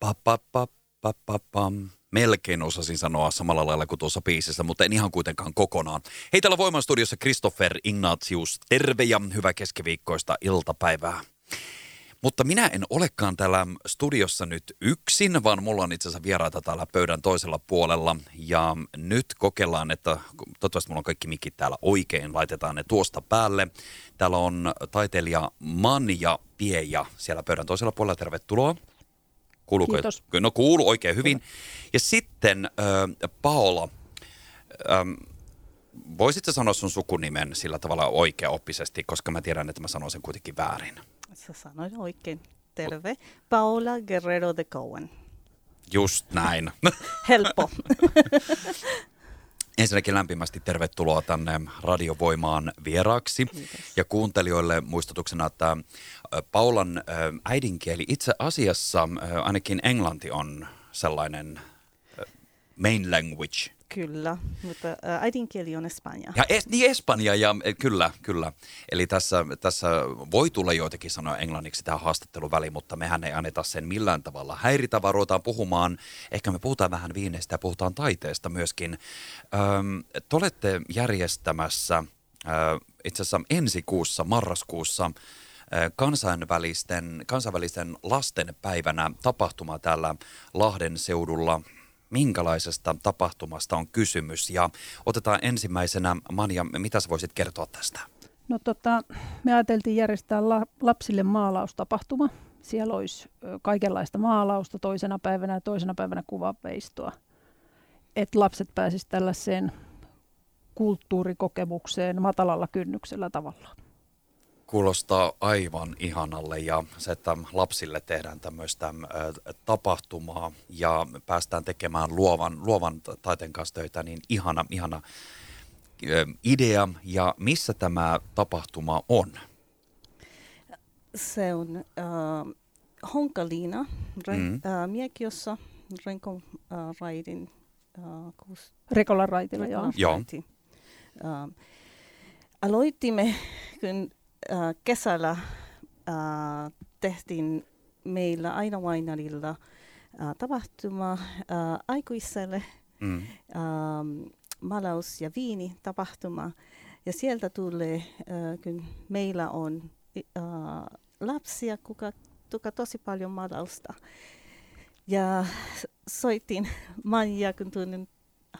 Pa, pa, pa, pa, pa, pa. Melkein osasin sanoa samalla lailla kuin tuossa biisissä, mutta en ihan kuitenkaan kokonaan. Hei, täällä Voiman studiossa Christopher Ignatius. Terve ja hyvää keskiviikkoista iltapäivää. Mutta minä en olekaan täällä studiossa nyt yksin, vaan mulla on itse asiassa vieraita täällä pöydän toisella puolella. Ja nyt kokeillaan, että toivottavasti mulla on kaikki mikit täällä oikein, laitetaan ne tuosta päälle. Täällä on taiteilija Manja Pieja siellä pöydän toisella puolella, tervetuloa. Kuuluuko? Kiitos. No kuuluu oikein hyvin. Ja sitten äh, Paola, ähm, voisitko sanoa sun sukunimen sillä tavalla oikeaoppisesti, koska mä tiedän, että mä sanon sen kuitenkin väärin. Sä sanoit oikein. Terve. Paula Guerrero de Cohen. Just näin. Helppo. Ensinnäkin lämpimästi tervetuloa tänne Radiovoimaan vieraaksi. Kiitos. Ja kuuntelijoille muistutuksena, että Paulan äidinkieli itse asiassa ainakin englanti on sellainen main language. Kyllä, mutta äidinkieli on espanja. Ja es, niin Espanja, ja äh, kyllä, kyllä. Eli tässä, tässä voi tulla joitakin sanoja englanniksi tähän haastattelun väliin, mutta mehän ei anneta sen millään tavalla häiritä, vaan ruvetaan puhumaan, ehkä me puhutaan vähän viineistä ja puhutaan taiteesta myöskin. Öm, te olette järjestämässä ö, itse asiassa ensi kuussa, marraskuussa, kansainvälisten, kansainvälisten lastenpäivänä tapahtuma täällä Lahden seudulla. Minkälaisesta tapahtumasta on kysymys? Ja otetaan ensimmäisenä, Manja, mitä sä voisit kertoa tästä? No tota, me ajateltiin järjestää la- lapsille maalaustapahtuma. Siellä olisi kaikenlaista maalausta toisena päivänä ja toisena päivänä kuvanveistoa. Että lapset pääsisivät tällaiseen kulttuurikokemukseen matalalla kynnyksellä tavallaan. Kuulostaa aivan ihanalle ja se, että lapsille tehdään tämmöistä tapahtumaa ja päästään tekemään luovan, luovan taiteen kanssa töitä, niin ihana, ihana idea. Ja missä tämä tapahtuma on? Se on äh, Honkaliina Ren, Mm. äh, Miekiossa, Renkon äh, raidin äh, kus, Rekolan raitilla, joo. Joo. Äh, aloitimme, kun äh, kesällä äh, tehtiin meillä aina Wainarilla äh, tapahtuma äh, aikuiselle Mm. ähm, malaus- ja viinitapahtuma. Ja sieltä tulee, äh, kun meillä on äh, lapsia, kuka tuka tosi paljon malausta. Ja soitin Manja, kun tunnen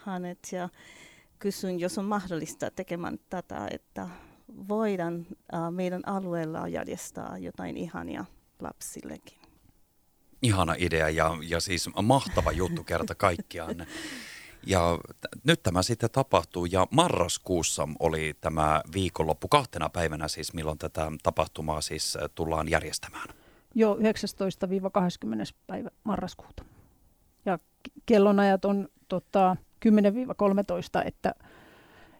hänet ja kysyin, jos on mahdollista tekemään tätä, että voidaan äh, meidän alueella järjestää jotain ihania lapsillekin. Ihana idea ja, ja siis mahtava juttu kerta kaikkiaan. Ja t- nyt tämä sitten tapahtuu ja marraskuussa oli tämä viikonloppu kahtena päivänä siis, milloin tätä tapahtumaa siis äh, tullaan järjestämään. Jo 19-20. päivä marraskuuta. Ja kellonajat on tota, 10-13, että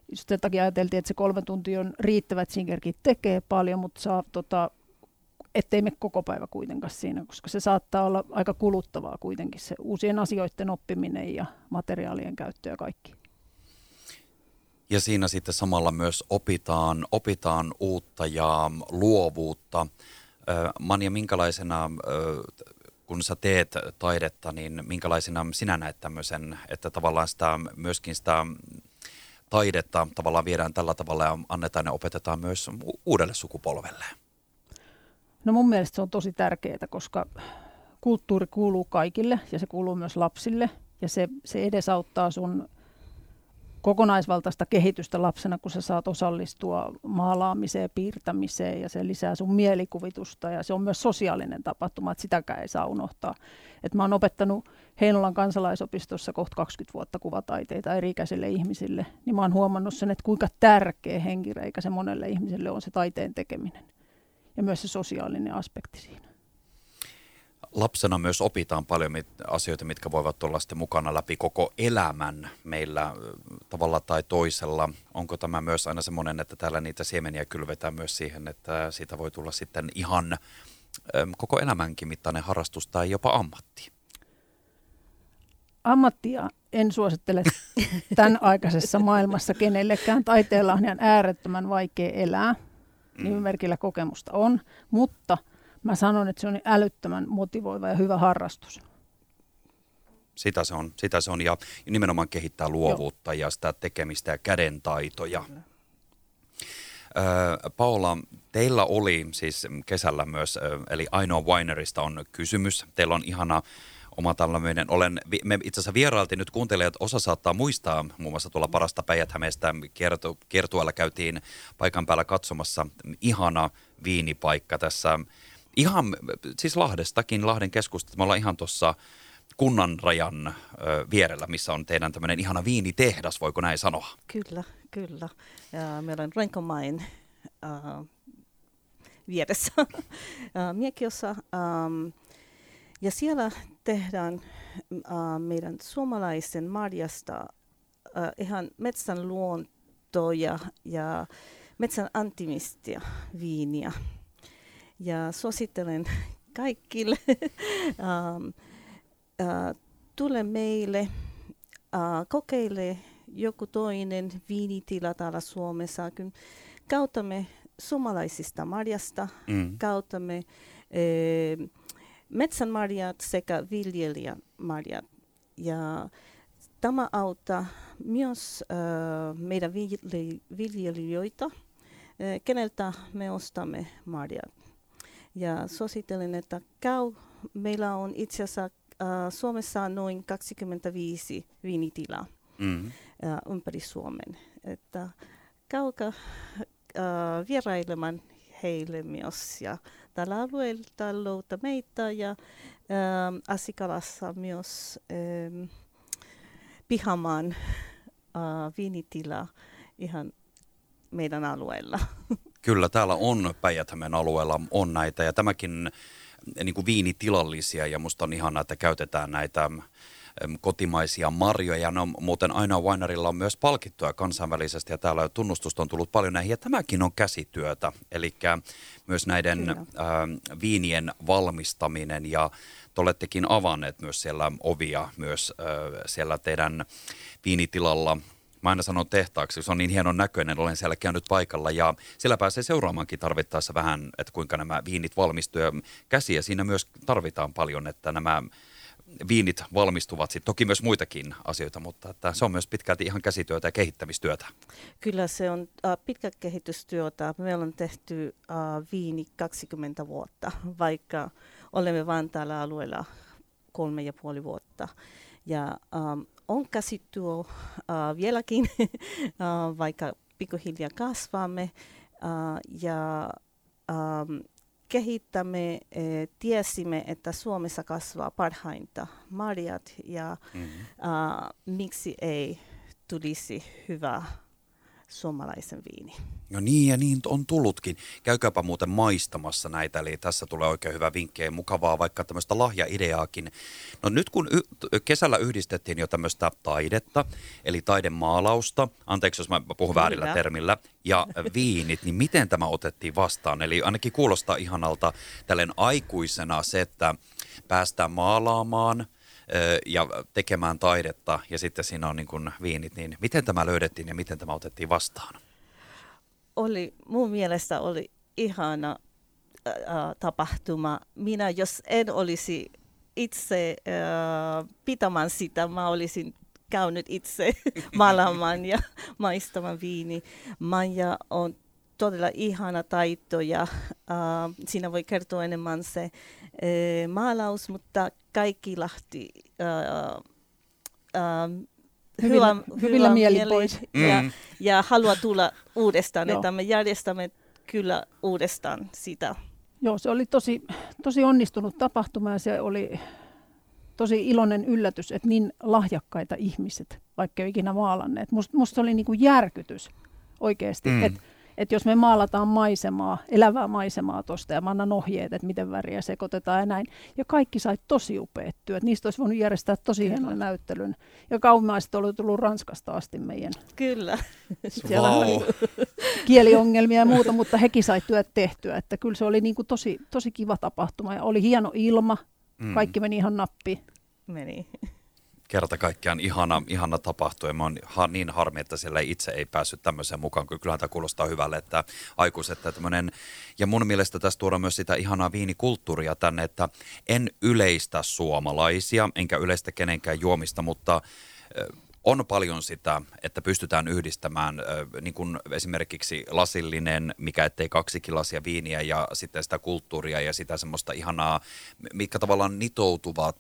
just sen takia ajateltiin, että se kolme tuntia on riittävä, että Singerkin tekee paljon, mutta saa, tota, ettei me koko päivä kuitenkaan siinä, koska se saattaa olla aika kuluttavaa kuitenkin se uusien asioiden oppiminen ja materiaalien käyttö ja kaikki. Ja siinä sitten samalla myös opitaan, opitaan uutta ja luovuutta. Manja, minkälaisena, kun sä teet taidetta, niin minkälaisena sinä näet tämmöisen, että tavallaan sitä, myöskin sitä taidetta tavallaan viedään tällä tavalla ja annetaan ja opetetaan myös uudelle sukupolvelle? No mun mielestä se on tosi tärkeää, koska kulttuuri kuuluu kaikille ja se kuuluu myös lapsille ja se, se edesauttaa sun kokonaisvaltaista kehitystä lapsena, kun sä saat osallistua maalaamiseen, piirtämiseen ja se lisää sun mielikuvitusta ja se on myös sosiaalinen tapahtuma, että sitäkään ei saa unohtaa. Et mä oon opettanut Heinolan kansalaisopistossa kohta 20 vuotta kuvataiteita eri-ikäisille ihmisille, niin mä oon huomannut sen, että kuinka tärkeä henkireikä se monelle ihmiselle on se taiteen tekeminen ja myös se sosiaalinen aspekti siinä. Lapsena myös opitaan paljon mit, asioita, mitkä voivat olla sitten mukana läpi koko elämän meillä tavalla tai toisella. Onko tämä myös aina semmoinen, että täällä niitä siemeniä kylvetään myös siihen, että siitä voi tulla sitten ihan koko elämänkin mittainen harrastus tai jopa ammatti? Ammattia en suosittele tämän aikaisessa maailmassa kenellekään. Taiteella on ihan äärettömän vaikea elää. Nimimerkillä kokemusta on, mutta mä sanon, että se on älyttömän motivoiva ja hyvä harrastus. Sitä se on, sitä se on ja nimenomaan kehittää luovuutta Joo. ja sitä tekemistä ja kädentaitoja. Kyllä. Paula, teillä oli siis kesällä myös, eli ainoa winerista on kysymys. Teillä on ihana oma tällainen, olen, me itse asiassa vierailtiin nyt kuuntelijat, osa saattaa muistaa, muun muassa tuolla parasta Päijät-Hämeestä kiertu, kiertueella käytiin paikan päällä katsomassa ihana viinipaikka tässä, ihan siis Lahdestakin, Lahden keskustasta, me ollaan ihan tuossa kunnan rajan ö, vierellä, missä on teidän tämmöinen ihana viinitehdas, voiko näin sanoa? Kyllä, kyllä. Ja meillä on Renkomain äh, vieressä Miekiossa. Ähm, ja siellä tehdään äh, meidän suomalaisen marjasta äh, ihan metsän luontoja ja metsän antimistia viiniä. Ja suosittelen kaikille, ähm, äh, tule meille, äh, kokeile joku toinen viinitila täällä Suomessa. Kun kautamme suomalaisista marjasta, mm. kautamme äh, metsänmarjat sekä viljelijän marjat. Ja tämä auttaa myös äh, meidän viljelijöitä, keneltä me ostamme marjat. Ja suosittelen, että käy. Meillä on itse asiassa äh, Suomessa noin 25 viinitilaa mm-hmm. äh, ympäri Suomen. Että käykää äh, vierailemaan heille myös. Ja tällä alueella louta meitä ja ähm, Asikalassa myös ähm, Pihamaan äh, viinitila ihan meidän alueella. Kyllä, täällä on päijät alueella on näitä ja tämäkin niin kuin viinitilallisia ja musta on ihanaa, että käytetään näitä kotimaisia marjoja. No muuten aina Winerilla on myös palkittuja kansainvälisesti ja täällä tunnustusta on tullut paljon näihin ja tämäkin on käsityötä. Eli myös näiden äh, viinien valmistaminen ja te olettekin avanneet myös siellä ovia myös äh, siellä teidän viinitilalla mä aina sanon tehtaaksi, se on niin hienon näköinen, olen siellä käynyt paikalla ja siellä pääsee seuraamaankin tarvittaessa vähän, että kuinka nämä viinit valmistuu ja käsiä siinä myös tarvitaan paljon, että nämä viinit valmistuvat. Sitten toki myös muitakin asioita, mutta että se on myös pitkälti ihan käsityötä ja kehittämistyötä. Kyllä se on äh, pitkä kehitystyötä. Meillä on tehty äh, viini 20 vuotta, vaikka olemme vain alueella kolme ja puoli vuotta. Ja ähm, on käsityö äh, vieläkin, äh, vaikka pikkuhiljaa kasvamme. Äh, ja ähm, kehittämme, eh, tiesimme, että Suomessa kasvaa parhainta marjat ja mm-hmm. uh, miksi ei tulisi hyvä suomalaisen viini. No niin ja niin on tullutkin. Käykääpä muuten maistamassa näitä, eli tässä tulee oikein hyvä vinkki ja mukavaa vaikka tämmöistä lahjaideaakin. No nyt kun y- kesällä yhdistettiin jo tämmöistä taidetta, eli taidemaalausta, anteeksi jos mä puhun Kyllä. väärillä termillä, ja viinit, niin miten tämä otettiin vastaan? Eli ainakin kuulostaa ihanalta tälleen aikuisena se, että päästään maalaamaan – ja tekemään taidetta ja sitten siinä on niin kuin viinit, niin miten tämä löydettiin ja miten tämä otettiin vastaan? Oli, mun mielestä oli ihana tapahtuma. Minä, jos en olisi itse äh, pitämään sitä, mä olisin käynyt itse malamaan ja maistamaan viini. Maija on todella ihana taito ja äh, siinä voi kertoa enemmän se äh, maalaus, mutta kaikki lähti äh, äh, hyvillä, hyvillä mielin pois. Ja, mm. ja haluaa tulla uudestaan, että me järjestämme kyllä uudestaan sitä. Joo, se oli tosi, tosi onnistunut tapahtuma ja se oli tosi iloinen yllätys, että niin lahjakkaita ihmiset, vaikka ei ikinä maalanneet. Musta must se oli niinku järkytys oikeasti, mm. että että jos me maalataan maisemaa, elävää maisemaa tuosta ja mä annan ohjeet, että miten väriä sekoitetaan ja näin. Ja kaikki sai tosi upeat työt. Niistä olisi voinut järjestää tosi hienon näyttelyn. Ja kaumaiset oli tullut Ranskasta asti meidän. Kyllä. wow. kieliongelmia ja muuta, mutta hekin sai työt tehtyä. Että kyllä se oli niin kuin tosi, tosi kiva tapahtuma ja oli hieno ilma. Mm. Kaikki meni ihan nappi. Meni. Kerta kaikkiaan ihana, ihana tapahtuma. Mä oon ha, niin harmi, että siellä itse ei päässyt tämmöiseen mukaan. Kyllähän tämä kuulostaa hyvälle, että aikuiset tämmöinen. Ja mun mielestä tässä tuodaan myös sitä ihanaa viinikulttuuria tänne, että en yleistä suomalaisia, enkä yleistä kenenkään juomista, mutta on paljon sitä, että pystytään yhdistämään niin kuin esimerkiksi lasillinen, mikä ettei kaksikin lasia viiniä ja sitten sitä kulttuuria ja sitä semmoista ihanaa, mikä tavallaan nitoutuvat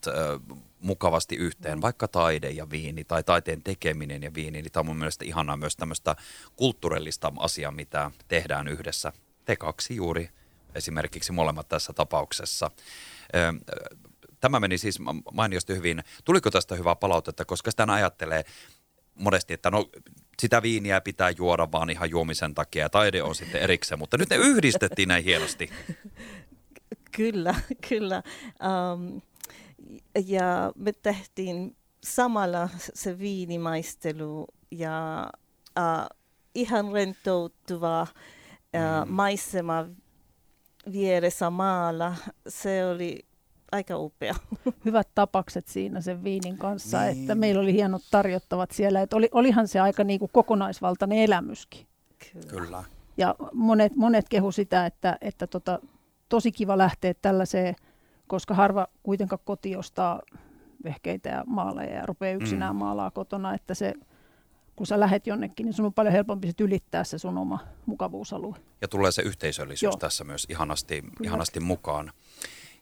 mukavasti yhteen, vaikka taide ja viini tai taiteen tekeminen ja viini, niin tämä on mun ihanaa myös tämmöistä kulttuurillista asiaa, mitä tehdään yhdessä. Te kaksi juuri esimerkiksi molemmat tässä tapauksessa tämä meni siis mainiosti hyvin. Tuliko tästä hyvää palautetta, koska sitä ajattelee monesti, että no sitä viiniä pitää juoda vaan ihan juomisen takia ja taide on sitten erikseen, mutta nyt ne yhdistettiin näin hienosti. Kyllä, kyllä. Um, ja me tehtiin samalla se viinimaistelu ja uh, ihan rentoutuva uh, mm. maisema vieressä maalla. Se oli aika upea. Hyvät tapakset siinä sen viinin kanssa, niin. että meillä oli hienot tarjottavat siellä. Että oli, olihan se aika niin kuin kokonaisvaltainen elämyskin. Kyllä. Kyllä. Ja monet, monet kehu sitä, että, että tota, tosi kiva lähteä tällaiseen, koska harva kuitenkaan koti ostaa vehkeitä ja maaleja ja rupeaa yksinään mm. maalaa kotona, että se, kun sä lähet jonnekin, niin sun on paljon helpompi sit ylittää se sun oma mukavuusalue. Ja tulee se yhteisöllisyys Joo. tässä myös ihanasti, ihanasti mukaan.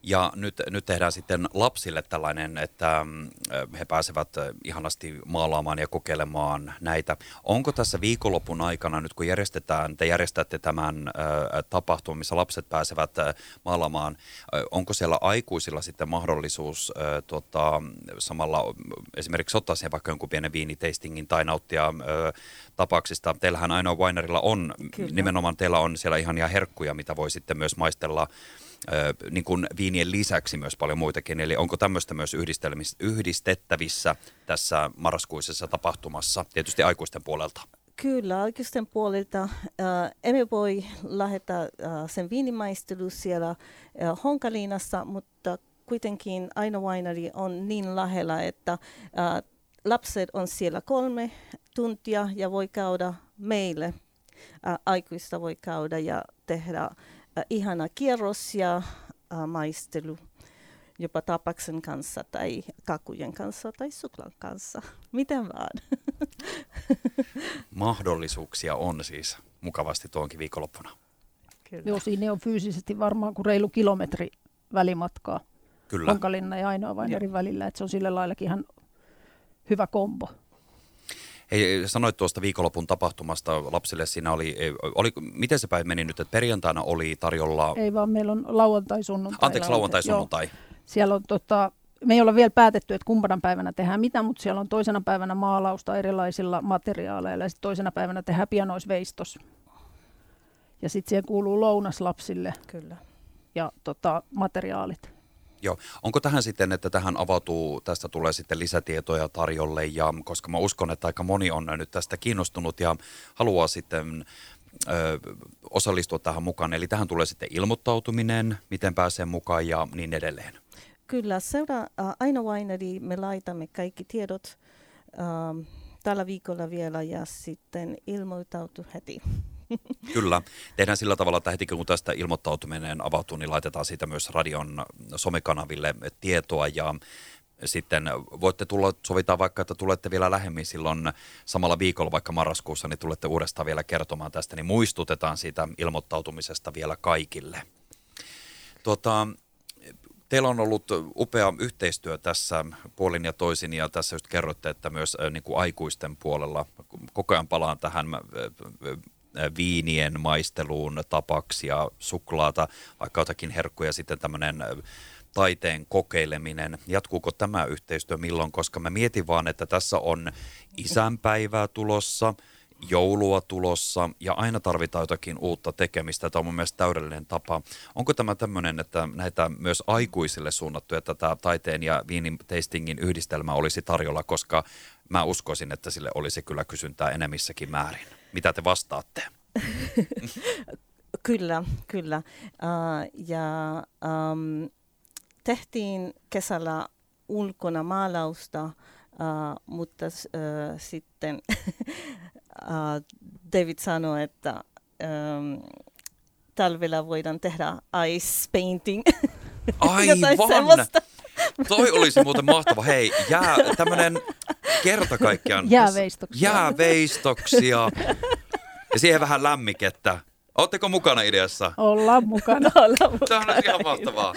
Ja nyt, nyt tehdään sitten lapsille tällainen, että mm, he pääsevät ihanasti maalaamaan ja kokeilemaan näitä. Onko tässä viikonlopun aikana, nyt kun järjestetään, te järjestätte tämän tapahtuman, missä lapset pääsevät maalaamaan, onko siellä aikuisilla sitten mahdollisuus tota, samalla esimerkiksi ottaa siihen vaikka jonkun pienen viiniteistingin tai nauttia tapauksista. Teillähän ainoa Winerilla on, Kyllä. nimenomaan teillä on siellä ihania herkkuja, mitä voi sitten myös maistella niin kuin viinien lisäksi myös paljon muitakin. Eli onko tämmöistä myös yhdistettävissä tässä marraskuisessa tapahtumassa, tietysti aikuisten puolelta? Kyllä, aikuisten puolelta. Äh, emme voi lähettää äh, sen viinimaistelu siellä äh, Honkaliinassa, mutta kuitenkin Aino Winery on niin lähellä, että äh, lapset on siellä kolme tuntia ja voi käydä meille. Äh, aikuista voi käydä ja tehdä äh, ihana kierros ja äh, maistelu jopa tapaksen kanssa tai kakujen kanssa tai suklan kanssa. Miten vaan? Mahdollisuuksia on siis mukavasti tuonkin viikonloppuna. Kyllä. Joo, siinä on fyysisesti varmaan kuin reilu kilometri välimatkaa. Kyllä. Onkalinna ja ainoa vain eri välillä, että se on sille laillakin ihan hyvä kombo. Hei, sanoit tuosta viikonlopun tapahtumasta lapsille, siinä oli, oli miten se päivä meni nyt, että perjantaina oli tarjolla... Ei vaan, meillä on lauantai-sunnuntai. Anteeksi, lauantai-sunnuntai. Siellä on tota, me ei olla vielä päätetty, että kumpana päivänä tehdään mitä, mutta siellä on toisena päivänä maalausta erilaisilla materiaaleilla ja sitten toisena päivänä tehdään pianoisveistos. Ja sitten siihen kuuluu lounas lapsille Kyllä. ja tota, materiaalit. Joo. Onko tähän sitten, että tähän avautuu, tästä tulee sitten lisätietoja tarjolle, ja koska mä uskon, että aika moni on nyt tästä kiinnostunut ja haluaa sitten ö, osallistua tähän mukaan. Eli tähän tulee sitten ilmoittautuminen, miten pääsee mukaan ja niin edelleen. Kyllä, seura aina Winery me laitamme kaikki tiedot äh, tällä viikolla vielä ja sitten ilmoittautu heti. Kyllä. Tehdään sillä tavalla, että heti kun tästä ilmoittautuminen avautuu, niin laitetaan siitä myös radion somekanaville tietoa ja sitten voitte tulla, sovitaan vaikka, että tulette vielä lähemmin silloin samalla viikolla, vaikka marraskuussa, niin tulette uudestaan vielä kertomaan tästä, niin muistutetaan siitä ilmoittautumisesta vielä kaikille. Tuota, Teillä on ollut upea yhteistyö tässä puolin ja toisin ja tässä just kerroitte, että myös niin kuin aikuisten puolella koko ajan palaan tähän viinien maisteluun, tapaksia, suklaata, vaikka jotakin herkkuja, sitten tämmöinen taiteen kokeileminen. Jatkuuko tämä yhteistyö milloin, koska mä mietin vaan, että tässä on isänpäivää tulossa, joulua tulossa ja aina tarvitaan jotakin uutta tekemistä. Tämä on mun mielestä täydellinen tapa. Onko tämä tämmöinen, että näitä myös aikuisille suunnattuja tätä taiteen ja viinin tastingin yhdistelmä olisi tarjolla, koska mä uskoisin, että sille olisi kyllä kysyntää enemmissäkin määrin. Mitä te vastaatte? kyllä, kyllä. Uh, ja um, tehtiin kesällä ulkona maalausta Uh, mutta uh, sitten uh, David sanoi, että um, talvella voidaan tehdä ice painting. Aivan! Toi olisi muuten mahtava. Hei, jää tämmönen kerta kaikkiaan. Jääveistoksia. Jääveistoksia. Ja siihen vähän lämmikettä. Oletteko mukana ideassa? Ollaan mukana. Ollaan mukana. Tämä on ihan mahtavaa.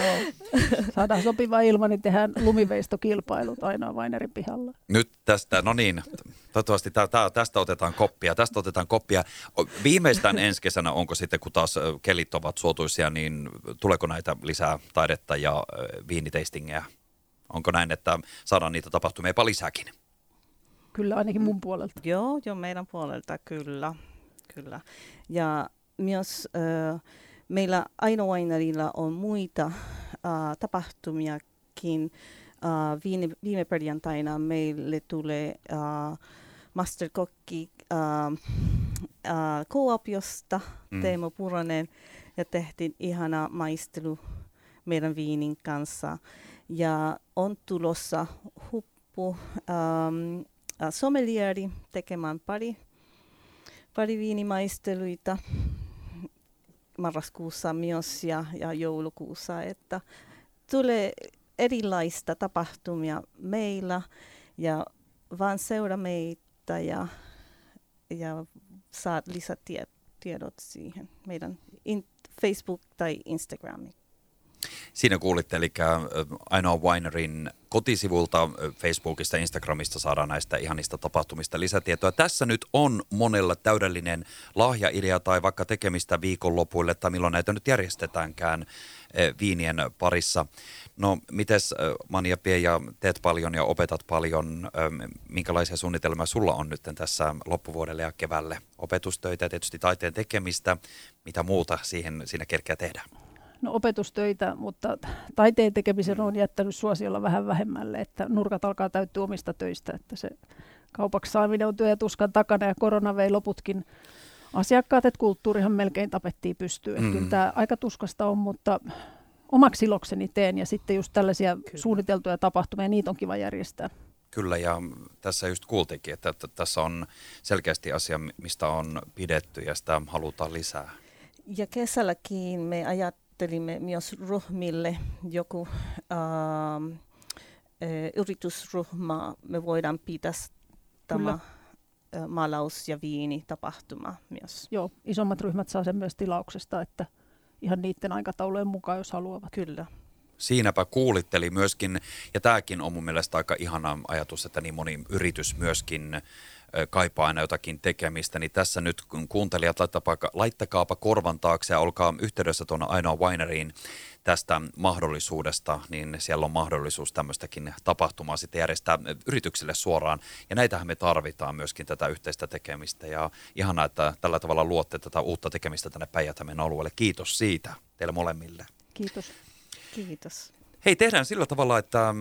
Saadaan sopiva ilma, niin tehdään lumiveistokilpailut aina vain eri pihalla. Nyt tästä, no niin, toivottavasti tää, tää, tästä otetaan koppia. Tästä otetaan koppia. Viimeistään ensi kesänä, onko sitten, kun taas kelit ovat suotuisia, niin tuleeko näitä lisää taidetta ja viiniteistingejä? Onko näin, että saadaan niitä tapahtumia jopa lisääkin? Kyllä, ainakin mun puolelta. Joo, joo meidän puolelta kyllä. kyllä. Ja myös äh, meillä Aino Winerilla on muita äh, tapahtumiakin. Äh, viime, viime perjantaina meille tulee äh, masterkokki äh, äh, Koopiosta, mm. Teemo Puronen, ja tehtiin ihana maistelu meidän viinin kanssa. Ja on tulossa huppu ähm, sommelieri tekemään pari, pari viinimaisteluita marraskuussa myös ja, ja joulukuussa, että tulee erilaista tapahtumia meillä ja vaan seuraa meitä ja, ja saa lisätiedot siihen meidän in, Facebook tai Instagramiin. Siinä kuulitte, eli Ainoa Winerin kotisivulta Facebookista ja Instagramista saadaan näistä ihanista tapahtumista lisätietoa. Tässä nyt on monella täydellinen lahjaidea tai vaikka tekemistä viikonlopuille tai milloin näitä nyt järjestetäänkään viinien parissa. No, mites Mania ja teet paljon ja opetat paljon. Minkälaisia suunnitelmia sulla on nyt tässä loppuvuodelle ja keväälle? Opetustöitä ja tietysti taiteen tekemistä. Mitä muuta siihen siinä kerkeä tehdä? No, opetustöitä, mutta taiteen tekemisen on jättänyt suosiolla vähän vähemmälle, että nurkat alkaa täyttyä omista töistä, että se kaupaksi saaminen on työ ja tuskan takana ja korona vei loputkin asiakkaat, että kulttuurihan melkein tapettiin pystyyn. Mm. Kyllä tämä aika tuskasta on, mutta omaksi ilokseni teen ja sitten just tällaisia Kyllä. suunniteltuja tapahtumia, niitä on kiva järjestää. Kyllä ja tässä just kuultiinkin, että, että tässä on selkeästi asia, mistä on pidetty ja sitä halutaan lisää. Ja kesälläkin me ajat, ajattelimme myös ryhmille joku äh, yritysryhmä, me voidaan pitää tämä maalaus- ja viini-tapahtuma myös. Joo, isommat ryhmät saa sen myös tilauksesta, että ihan niiden aikataulujen mukaan, jos haluavat. Kyllä. Siinäpä kuulitteli myöskin, ja tämäkin on mun mielestä aika ihana ajatus, että niin moni yritys myöskin kaipaa aina jotakin tekemistä, niin tässä nyt kun kuuntelijat laittakaapa, korvan taakse ja olkaa yhteydessä tuonne ainoa Wineriin tästä mahdollisuudesta, niin siellä on mahdollisuus tämmöistäkin tapahtumaa sitten järjestää yrityksille suoraan. Ja näitähän me tarvitaan myöskin tätä yhteistä tekemistä ja ihanaa, että tällä tavalla luotte tätä uutta tekemistä tänne päijät alueelle. Kiitos siitä teille molemmille. Kiitos. Kiitos. Hei, tehdään sillä tavalla, että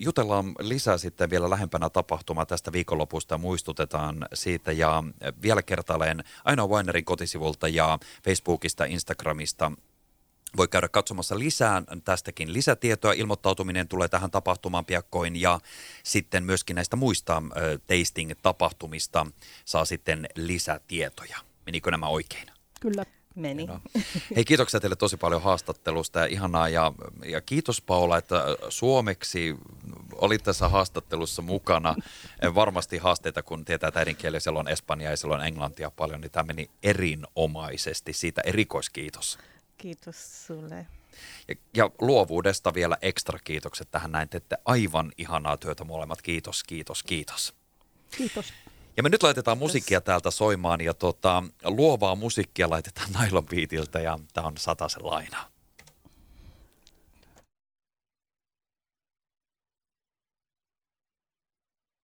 jutellaan lisää sitten vielä lähempänä tapahtumaa tästä viikonlopusta muistutetaan siitä. Ja vielä kertaalleen Ainoa Winerin kotisivulta ja Facebookista, Instagramista voi käydä katsomassa lisää tästäkin lisätietoa. Ilmoittautuminen tulee tähän tapahtumaan piakkoin ja sitten myöskin näistä muista tasting-tapahtumista saa sitten lisätietoja. Menikö nämä oikein? Kyllä. Meni. No. Hei, kiitoksia teille tosi paljon haastattelusta ja ihanaa. Ja, ja kiitos Paula, että suomeksi olit tässä haastattelussa mukana. Varmasti haasteita, kun tietää, että äidinkieli siellä on Espanjaa ja siellä on Englantia paljon, niin tämä meni erinomaisesti. Siitä erikoiskiitos. Kiitos sulle. Ja, ja luovuudesta vielä ekstra kiitokset tähän näin. Teette aivan ihanaa työtä molemmat. Kiitos, kiitos, kiitos. Kiitos. Ja me nyt laitetaan musiikkia täältä soimaan ja tota, luovaa musiikkia laitetaan Nylon Beatiltä ja tämä on Satasen laina.